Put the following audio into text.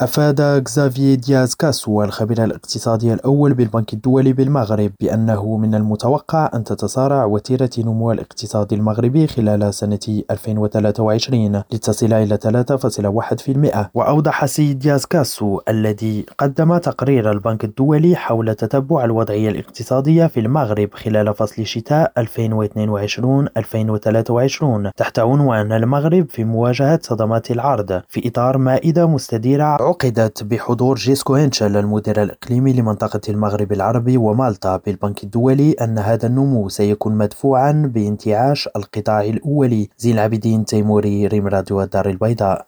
أفاد غزافيي دياز كاسو الخبير الاقتصادي الأول بالبنك الدولي بالمغرب بأنه من المتوقع أن تتسارع وتيرة نمو الاقتصاد المغربي خلال سنة 2023 لتصل إلى 3.1% وأوضح سيد دياز كاسو الذي قدم تقرير البنك الدولي حول تتبع الوضعية الاقتصادية في المغرب خلال فصل شتاء 2022-2023 تحت عنوان المغرب في مواجهة صدمات العرض في إطار مائدة مستديرة عقدت بحضور جيسكو هينشل المدير الإقليمي لمنطقة المغرب العربي ومالطا بالبنك الدولي أن هذا النمو سيكون مدفوعا بانتعاش القطاع الأولي. زين العابدين تيموري ريم راديو الدار البيضاء.